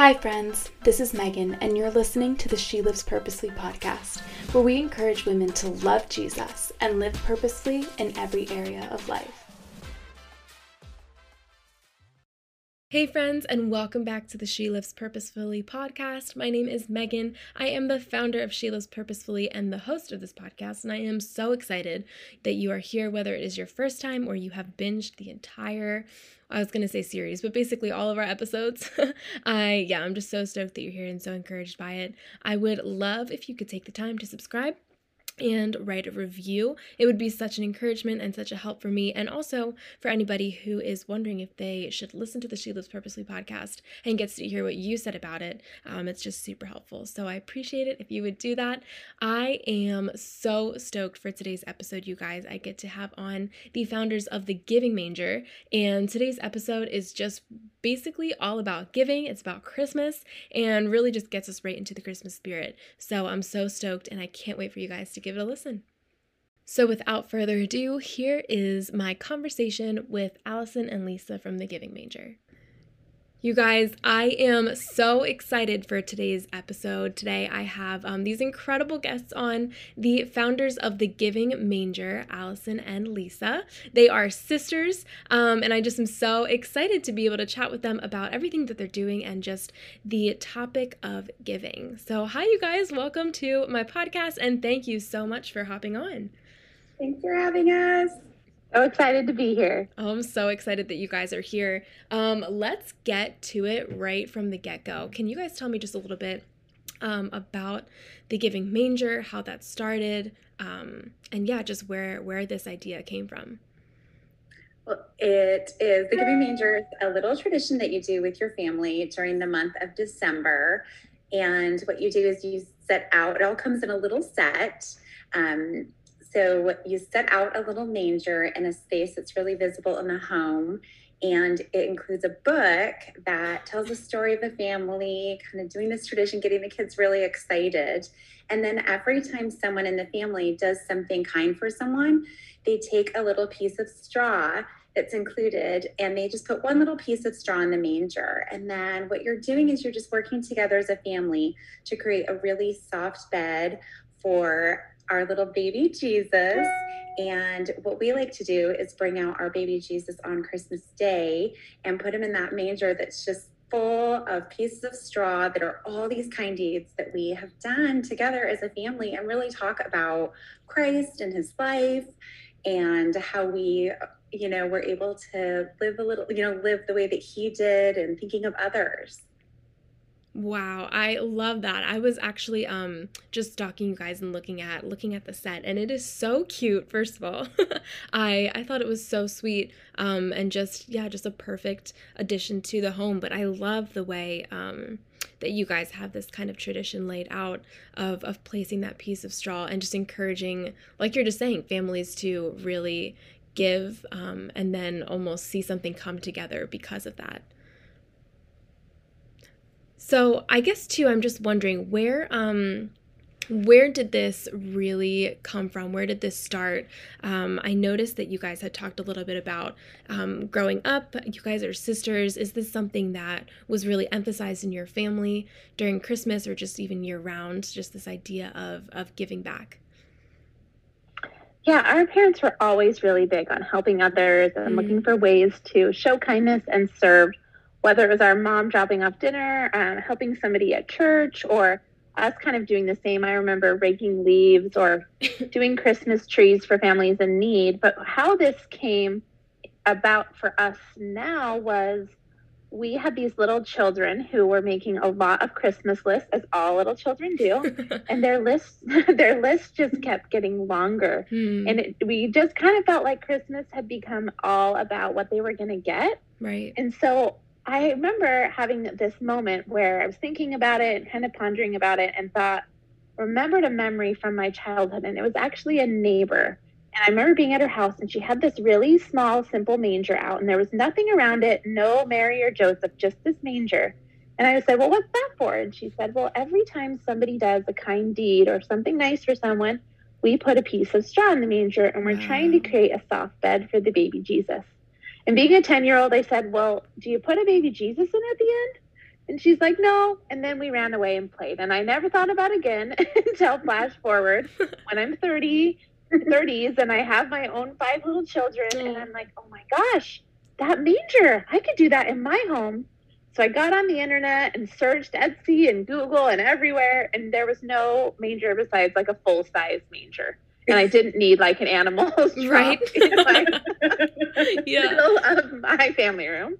Hi, friends. This is Megan, and you're listening to the She Lives Purposely podcast, where we encourage women to love Jesus and live purposefully in every area of life. Hey, friends, and welcome back to the She Lives Purposefully podcast. My name is Megan. I am the founder of She Lives Purposefully and the host of this podcast, and I am so excited that you are here, whether it is your first time or you have binged the entire I was going to say series, but basically all of our episodes. I, yeah, I'm just so stoked that you're here and so encouraged by it. I would love if you could take the time to subscribe and write a review. It would be such an encouragement and such a help for me, and also for anybody who is wondering if they should listen to the She Lives Purposely podcast and gets to hear what you said about it. Um, it's just super helpful. So I appreciate it if you would do that. I am so stoked for today's episode, you guys. I get to have on the founders of the Giving Manger, and today's episode is just basically all about giving. It's about Christmas and really just gets us right into the Christmas spirit. So I'm so stoked, and I can't wait for you guys to give it a listen. So, without further ado, here is my conversation with Allison and Lisa from the Giving Manger. You guys, I am so excited for today's episode. Today, I have um, these incredible guests on the founders of the Giving Manger, Allison and Lisa. They are sisters, um, and I just am so excited to be able to chat with them about everything that they're doing and just the topic of giving. So, hi, you guys. Welcome to my podcast, and thank you so much for hopping on. Thanks for having us. So excited to be here. Oh, I'm so excited that you guys are here. Um, let's get to it right from the get go. Can you guys tell me just a little bit um, about the Giving Manger, how that started, um, and yeah, just where where this idea came from? Well, it is the Giving Manger is a little tradition that you do with your family during the month of December. And what you do is you set out, it all comes in a little set. Um, so you set out a little manger in a space that's really visible in the home. And it includes a book that tells the story of the family, kind of doing this tradition, getting the kids really excited. And then every time someone in the family does something kind for someone, they take a little piece of straw that's included and they just put one little piece of straw in the manger. And then what you're doing is you're just working together as a family to create a really soft bed for our little baby Jesus. And what we like to do is bring out our baby Jesus on Christmas Day and put him in that manger that's just full of pieces of straw that are all these kind deeds that we have done together as a family and really talk about Christ and his life and how we you know were able to live a little you know live the way that he did and thinking of others Wow, I love that. I was actually um just stalking you guys and looking at looking at the set and it is so cute first of all. I I thought it was so sweet um and just yeah, just a perfect addition to the home, but I love the way um that you guys have this kind of tradition laid out of of placing that piece of straw and just encouraging like you're just saying families to really give um and then almost see something come together because of that. So I guess too, I'm just wondering where um where did this really come from? Where did this start? Um, I noticed that you guys had talked a little bit about um, growing up. You guys are sisters. Is this something that was really emphasized in your family during Christmas or just even year round? Just this idea of, of giving back? Yeah, our parents were always really big on helping others and mm-hmm. looking for ways to show kindness and serve whether it was our mom dropping off dinner, um, helping somebody at church, or us kind of doing the same. I remember raking leaves or doing Christmas trees for families in need. But how this came about for us now was we had these little children who were making a lot of Christmas lists, as all little children do, and their lists their list just kept getting longer. Hmm. And it, we just kind of felt like Christmas had become all about what they were going to get. Right. And so I remember having this moment where I was thinking about it and kind of pondering about it and thought, remembered a memory from my childhood. And it was actually a neighbor. And I remember being at her house and she had this really small, simple manger out and there was nothing around it, no Mary or Joseph, just this manger. And I said, Well, what's that for? And she said, Well, every time somebody does a kind deed or something nice for someone, we put a piece of straw in the manger and we're wow. trying to mm. create a soft bed for the baby Jesus. And being a 10 year old, I said, Well, do you put a baby Jesus in at the end? And she's like, no. And then we ran away and played. And I never thought about again until flash forward when I'm 30, 30s, and I have my own five little children. And I'm like, oh my gosh, that manger, I could do that in my home. So I got on the internet and searched Etsy and Google and everywhere, and there was no manger besides like a full size manger. And I didn't need like an animal right in my, yeah. middle of my family room.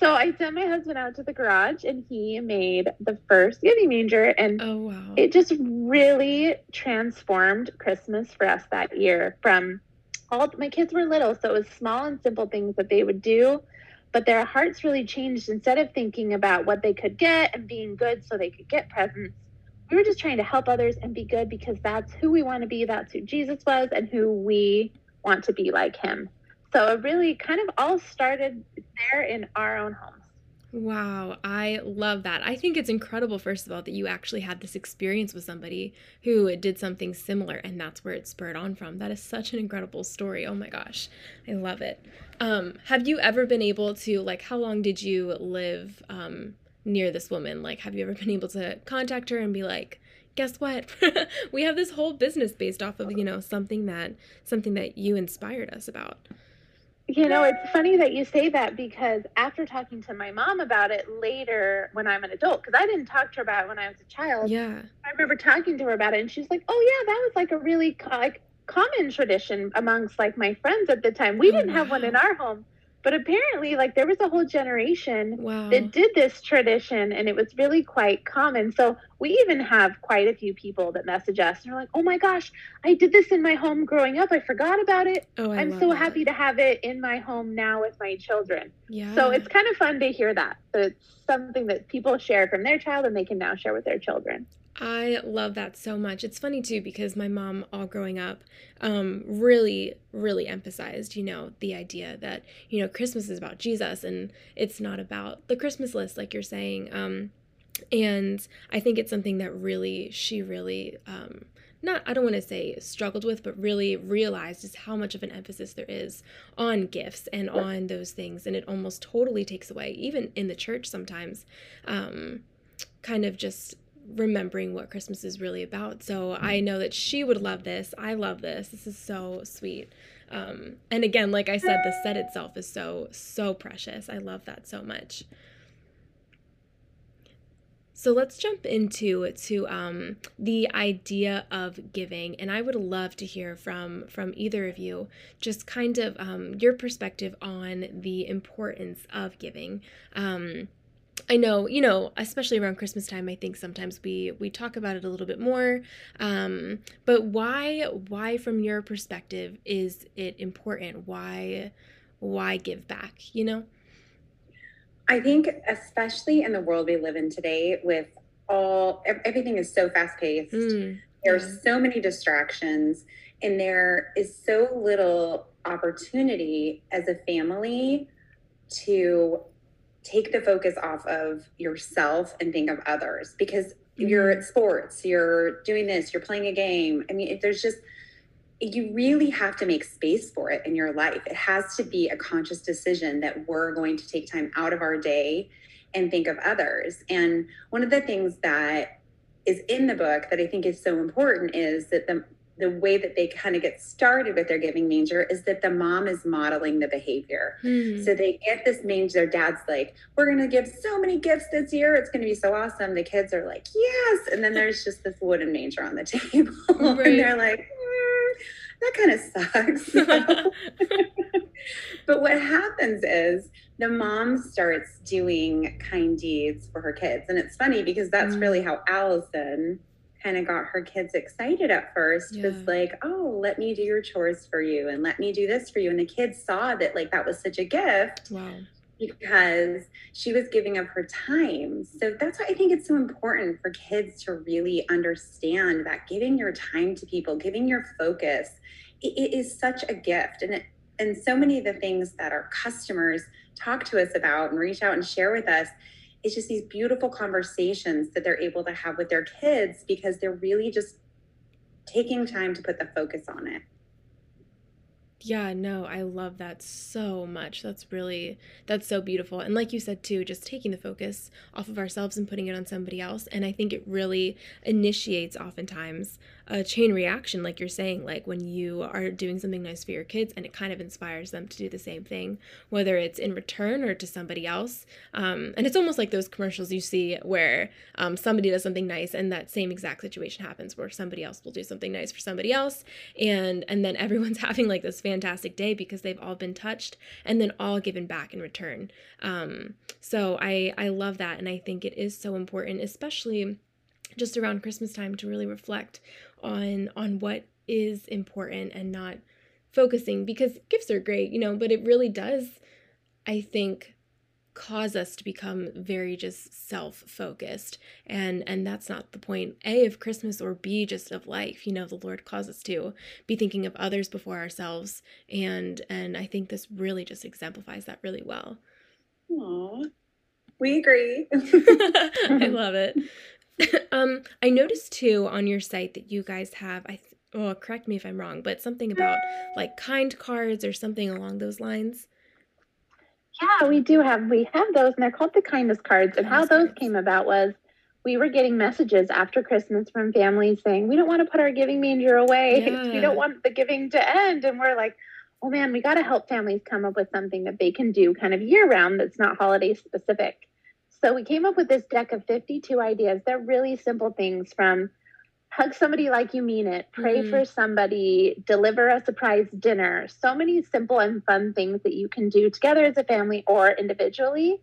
So I sent my husband out to the garage and he made the first giving manger and oh, wow. it just really transformed Christmas for us that year from all my kids were little so it was small and simple things that they would do but their hearts really changed instead of thinking about what they could get and being good so they could get presents we were just trying to help others and be good because that's who we want to be that's who Jesus was and who we want to be like him so it really kind of all started there in our own homes. Wow, I love that. I think it's incredible, first of all, that you actually had this experience with somebody who did something similar, and that's where it spurred on from. That is such an incredible story. Oh my gosh, I love it. Um, have you ever been able to, like, how long did you live um, near this woman? Like, have you ever been able to contact her and be like, guess what we have this whole business based off of you know something that something that you inspired us about you know, it's funny that you say that because after talking to my mom about it later when I'm an adult, because I didn't talk to her about it when I was a child. Yeah. I remember talking to her about it and she's like, oh, yeah, that was like a really like common tradition amongst like my friends at the time. We oh, didn't wow. have one in oh, our home. But apparently, like there was a whole generation wow. that did this tradition, and it was really quite common. So we even have quite a few people that message us and are like, "Oh my gosh, I did this in my home growing up. I forgot about it. Oh, I am so that. happy to have it in my home now with my children." Yeah. So it's kind of fun to hear that. So it's something that people share from their child, and they can now share with their children. I love that so much. It's funny too because my mom, all growing up, um, really, really emphasized, you know, the idea that you know Christmas is about Jesus and it's not about the Christmas list, like you're saying. Um, and I think it's something that really she really um, not I don't want to say struggled with, but really realized is how much of an emphasis there is on gifts and on those things, and it almost totally takes away, even in the church sometimes, um, kind of just remembering what Christmas is really about. So I know that she would love this. I love this. This is so sweet. Um, and again, like I said, the set itself is so, so precious. I love that so much. So let's jump into to um, the idea of giving, and I would love to hear from from either of you, just kind of um, your perspective on the importance of giving. Um, I know, you know, especially around Christmas time, I think sometimes we we talk about it a little bit more. Um, but why why from your perspective is it important? Why why give back, you know? I think especially in the world we live in today with all everything is so fast paced. Mm, there are so many distractions and there is so little opportunity as a family to take the focus off of yourself and think of others because mm-hmm. you're at sports, you're doing this, you're playing a game. I mean, if there's just, you really have to make space for it in your life. It has to be a conscious decision that we're going to take time out of our day and think of others. And one of the things that is in the book that I think is so important is that the the way that they kind of get started with their giving manger is that the mom is modeling the behavior. Mm. So they get this manger. Their dad's like, "We're gonna give so many gifts this year. It's gonna be so awesome." The kids are like, "Yes!" And then there's just this wooden manger on the table, right. and they're like, mm, "That kind of sucks." but what happens is the mom starts doing kind deeds for her kids, and it's funny because that's mm. really how Allison kind of got her kids excited at first yeah. was like oh let me do your chores for you and let me do this for you and the kids saw that like that was such a gift wow. because she was giving up her time. So that's why i think it's so important for kids to really understand that giving your time to people giving your focus it, it is such a gift. And it and so many of the things that our customers talk to us about and reach out and share with us it's just these beautiful conversations that they're able to have with their kids because they're really just taking time to put the focus on it. Yeah, no, I love that so much. That's really that's so beautiful. And like you said too, just taking the focus off of ourselves and putting it on somebody else. And I think it really initiates oftentimes a chain reaction like you're saying like when you are doing something nice for your kids and it kind of inspires them to do the same thing whether it's in return or to somebody else. Um, and it's almost like those commercials you see where um, somebody does something nice and that same exact situation happens where somebody else will do something nice for somebody else. And and then everyone's having like this fantastic day because they've all been touched and then all given back in return. Um, so i i love that and i think it is so important especially just around Christmas time to really reflect on on what is important and not focusing because gifts are great, you know, but it really does I think cause us to become very just self-focused. And and that's not the point a of christmas or b just of life. You know the lord calls us to be thinking of others before ourselves. And and i think this really just exemplifies that really well. Aww. we agree. I love it um, I noticed too on your site that you guys have I th- oh correct me if I'm wrong, but something about like kind cards or something along those lines. Yeah, we do have we have those and they're called the kindness cards. And kindness how those cards. came about was we were getting messages after Christmas from families saying, We don't want to put our giving manger away. Yeah. We don't want the giving to end. And we're like, oh man, we got to help families come up with something that they can do kind of year round that's not holiday specific. So we came up with this deck of 52 ideas. They're really simple things from hug somebody like you mean it, pray mm-hmm. for somebody, deliver a surprise dinner. So many simple and fun things that you can do together as a family or individually.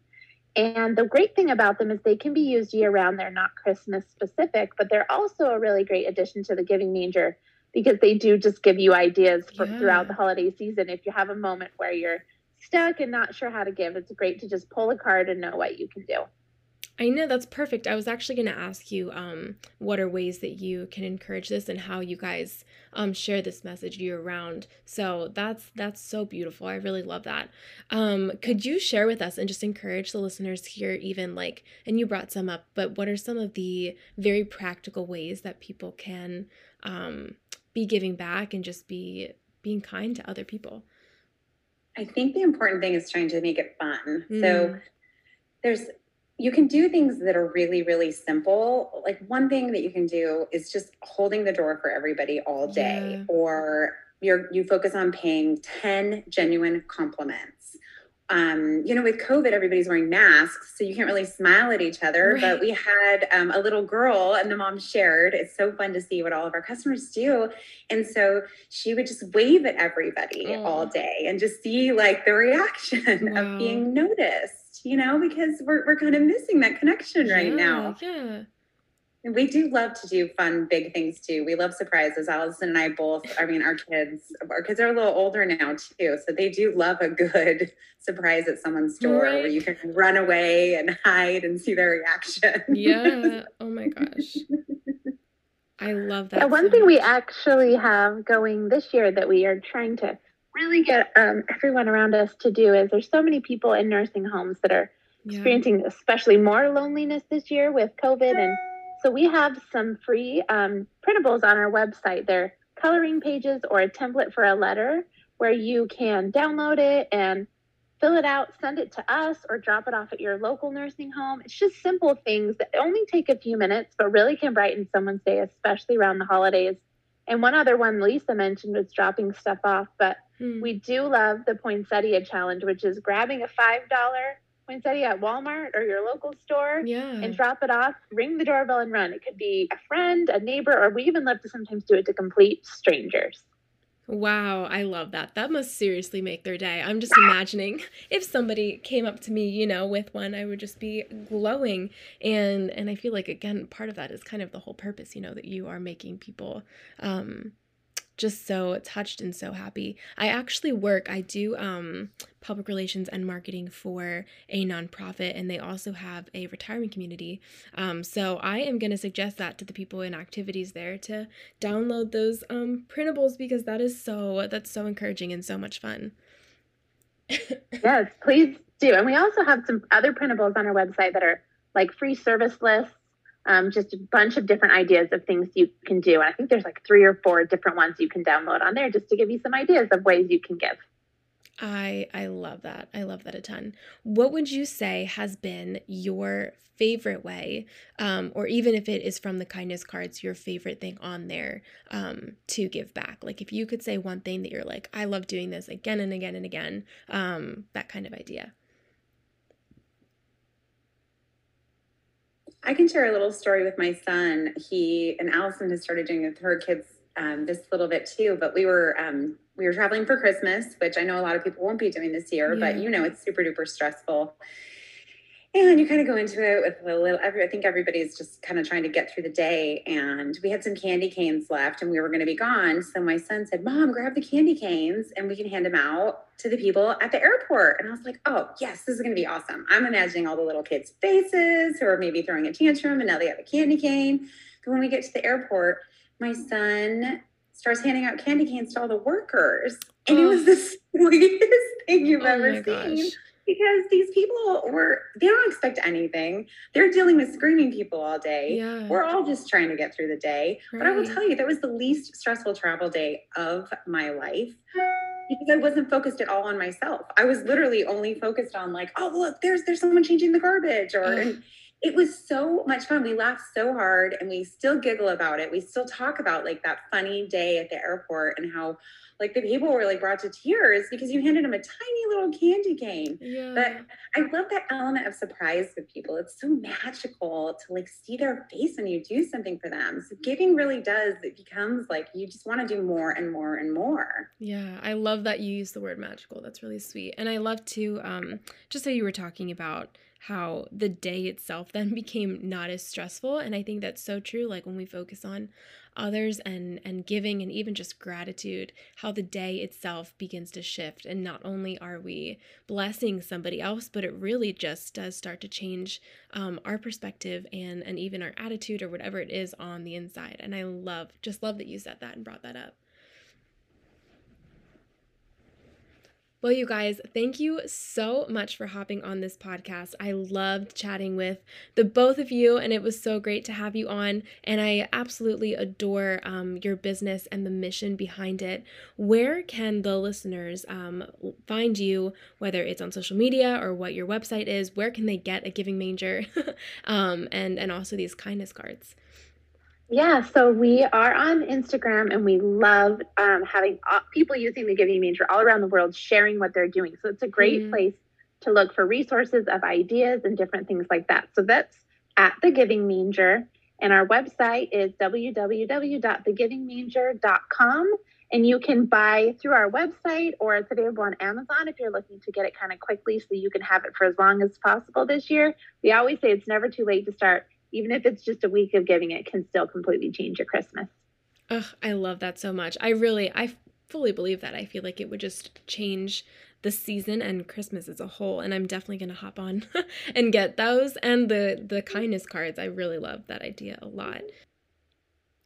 And the great thing about them is they can be used year round. They're not Christmas specific, but they're also a really great addition to the Giving Manger because they do just give you ideas for, yeah. throughout the holiday season. If you have a moment where you're stuck and not sure how to give, it's great to just pull a card and know what you can do. I know that's perfect. I was actually going to ask you um, what are ways that you can encourage this and how you guys um, share this message year round. So that's that's so beautiful. I really love that. Um, could you share with us and just encourage the listeners here, even like, and you brought some up, but what are some of the very practical ways that people can um, be giving back and just be being kind to other people? I think the important thing is trying to make it fun. Mm. So there's you can do things that are really really simple. Like one thing that you can do is just holding the door for everybody all day yeah. or you're you focus on paying 10 genuine compliments um, you know, with COVID, everybody's wearing masks, so you can't really smile at each other. Right. But we had um, a little girl, and the mom shared. It's so fun to see what all of our customers do, and so she would just wave at everybody oh. all day and just see like the reaction wow. of being noticed. You know, because we're we're kind of missing that connection right yeah, now. Yeah. And we do love to do fun, big things too. We love surprises. Allison and I both, I mean, our kids, our kids are a little older now too. So they do love a good surprise at someone's door right. where you can run away and hide and see their reaction. Yeah. Oh my gosh. I love that. Yeah, one so thing much. we actually have going this year that we are trying to really get um, everyone around us to do is there's so many people in nursing homes that are yeah. experiencing especially more loneliness this year with COVID and so we have some free um, printables on our website. They're coloring pages or a template for a letter where you can download it and fill it out, send it to us, or drop it off at your local nursing home. It's just simple things that only take a few minutes, but really can brighten someone's day, especially around the holidays. And one other one Lisa mentioned was dropping stuff off, but hmm. we do love the poinsettia challenge, which is grabbing a $5 poinsettia at Walmart or your local store yeah. and drop it off, ring the doorbell and run. It could be a friend, a neighbor, or we even love to sometimes do it to complete strangers. Wow, I love that. That must seriously make their day. I'm just imagining if somebody came up to me, you know, with one, I would just be glowing. And and I feel like again, part of that is kind of the whole purpose, you know, that you are making people um just so touched and so happy. I actually work, I do um, public relations and marketing for a nonprofit, and they also have a retirement community. Um, so I am going to suggest that to the people in activities there to download those um, printables because that is so, that's so encouraging and so much fun. yes, please do. And we also have some other printables on our website that are like free service lists um, just a bunch of different ideas of things you can do. And I think there's like three or four different ones you can download on there just to give you some ideas of ways you can give. I I love that. I love that a ton. What would you say has been your favorite way, um, or even if it is from the kindness cards, your favorite thing on there um, to give back? Like if you could say one thing that you're like, I love doing this again and again and again, um, that kind of idea. I can share a little story with my son. He and Allison has started doing it with her kids um, this little bit too. But we were um, we were traveling for Christmas, which I know a lot of people won't be doing this year. Yeah. But you know, it's super duper stressful and you kind of go into it with a little every, i think everybody's just kind of trying to get through the day and we had some candy canes left and we were going to be gone so my son said mom grab the candy canes and we can hand them out to the people at the airport. And i was like oh yes this is going to be awesome. I'm imagining all the little kids faces who are maybe throwing a tantrum and now they have a candy cane. But when we get to the airport my son starts handing out candy canes to all the workers and oh. it was the sweetest thing you've oh ever seen gosh because these people were they don't expect anything. They're dealing with screaming people all day. Yeah. we're all just trying to get through the day. Right. but i will tell you that was the least stressful travel day of my life because i wasn't focused at all on myself. I was literally only focused on like oh look there's there's someone changing the garbage or and it was so much fun we laughed so hard and we still giggle about it we still talk about like that funny day at the airport and how like the people were like brought to tears because you handed them a tiny little candy cane. Yeah. But I love that element of surprise with people. It's so magical to like see their face when you do something for them. So giving really does, it becomes like you just want to do more and more and more. Yeah. I love that you use the word magical. That's really sweet. And I love to um just so you were talking about how the day itself then became not as stressful. And i think that's so true like when we focus on others and and giving and even just gratitude how the day itself begins to shift. And not only are we blessing somebody else but it really just does start to change um, our perspective and and even our attitude or whatever it is on the inside. And i love just love that you said that and brought that up Well, you guys, thank you so much for hopping on this podcast. I loved chatting with the both of you, and it was so great to have you on. And I absolutely adore um, your business and the mission behind it. Where can the listeners um, find you, whether it's on social media or what your website is? Where can they get a Giving Manger um, and, and also these kindness cards? Yeah, so we are on Instagram and we love um, having people using the Giving Manger all around the world sharing what they're doing. So it's a great mm-hmm. place to look for resources of ideas and different things like that. So that's at the Giving Manger. And our website is www.thegivingmanger.com. And you can buy through our website or it's available on Amazon if you're looking to get it kind of quickly so you can have it for as long as possible this year. We always say it's never too late to start even if it's just a week of giving, it can still completely change your Christmas. Ugh, I love that so much. I really, I fully believe that. I feel like it would just change the season and Christmas as a whole. And I'm definitely gonna hop on and get those and the the kindness cards. I really love that idea a lot.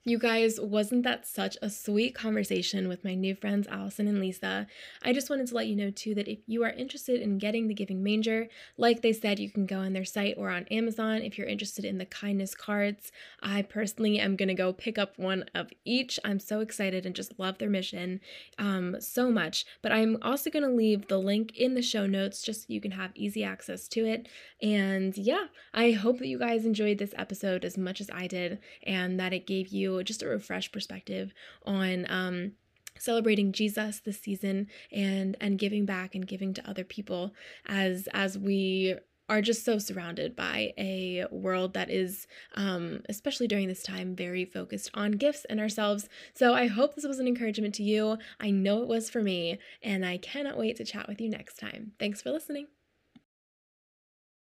You guys, wasn't that such a sweet conversation with my new friends Allison and Lisa? I just wanted to let you know too that if you are interested in getting the Giving Manger, like they said, you can go on their site or on Amazon. If you're interested in the kindness cards, I personally am gonna go pick up one of each. I'm so excited and just love their mission um, so much. But I'm also gonna leave the link in the show notes just so you can have easy access to it. And yeah, I hope that you guys enjoyed this episode as much as I did and that it gave you just a refresh perspective on um, celebrating Jesus this season and and giving back and giving to other people as as we are just so surrounded by a world that is, um, especially during this time, very focused on gifts and ourselves. So I hope this was an encouragement to you. I know it was for me, and I cannot wait to chat with you next time. Thanks for listening.